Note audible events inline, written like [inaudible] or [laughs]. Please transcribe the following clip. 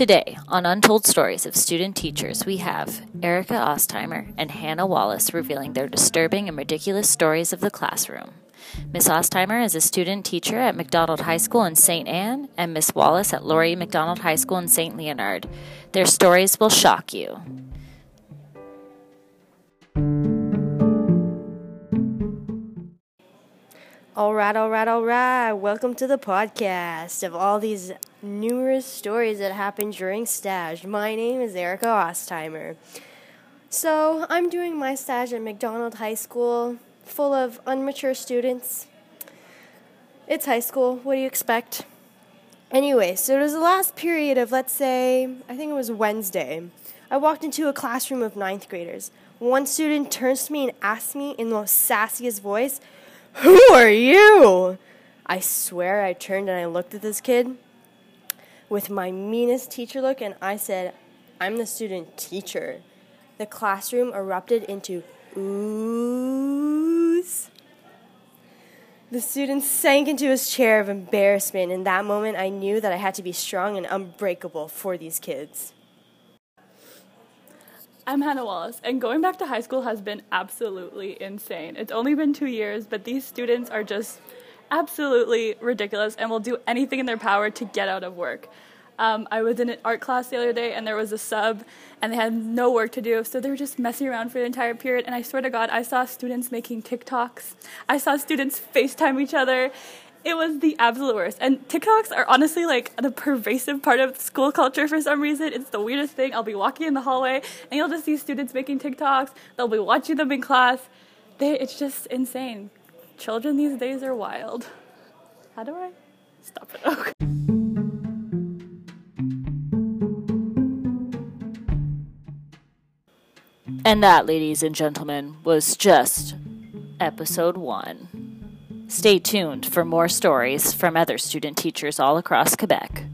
Today, on Untold Stories of Student Teachers, we have Erica Ostheimer and Hannah Wallace revealing their disturbing and ridiculous stories of the classroom. Miss Ostheimer is a student teacher at Macdonald High School in St. Anne, and Miss Wallace at Laurier Macdonald High School in St. Leonard. Their stories will shock you. All right, all right, all right. Welcome to the podcast of all these numerous stories that happened during stage. My name is Erica Ostheimer. So, I'm doing my stage at Macdonald High School, full of unmature students. It's high school. What do you expect? Anyway, so it was the last period of, let's say, I think it was Wednesday. I walked into a classroom of ninth graders. One student turns to me and asks me in the most sassiest voice, Who are you? I swear I turned and I looked at this kid with my meanest teacher look and I said, I'm the student teacher. The classroom erupted into oohs. The student sank into his chair of embarrassment. In that moment, I knew that I had to be strong and unbreakable for these kids. I'm Hannah Wallace, and going back to high school has been absolutely insane. It's only been two years, but these students are just absolutely ridiculous and will do anything in their power to get out of work. Um, I was in an art class the other day and there was a sub and they had no work to do, so they were just messing around for the entire period. And I swear to God, I saw students making TikToks. I saw students FaceTime each other. It was the absolute worst. And TikToks are honestly like the pervasive part of school culture for some reason. It's the weirdest thing. I'll be walking in the hallway and you'll just see students making TikToks. They'll be watching them in class. They, it's just insane. Children these days are wild. How do I stop it? [laughs] Okay. And that, ladies and gentlemen, was just episode one. Stay tuned for more stories from other student teachers all across Quebec.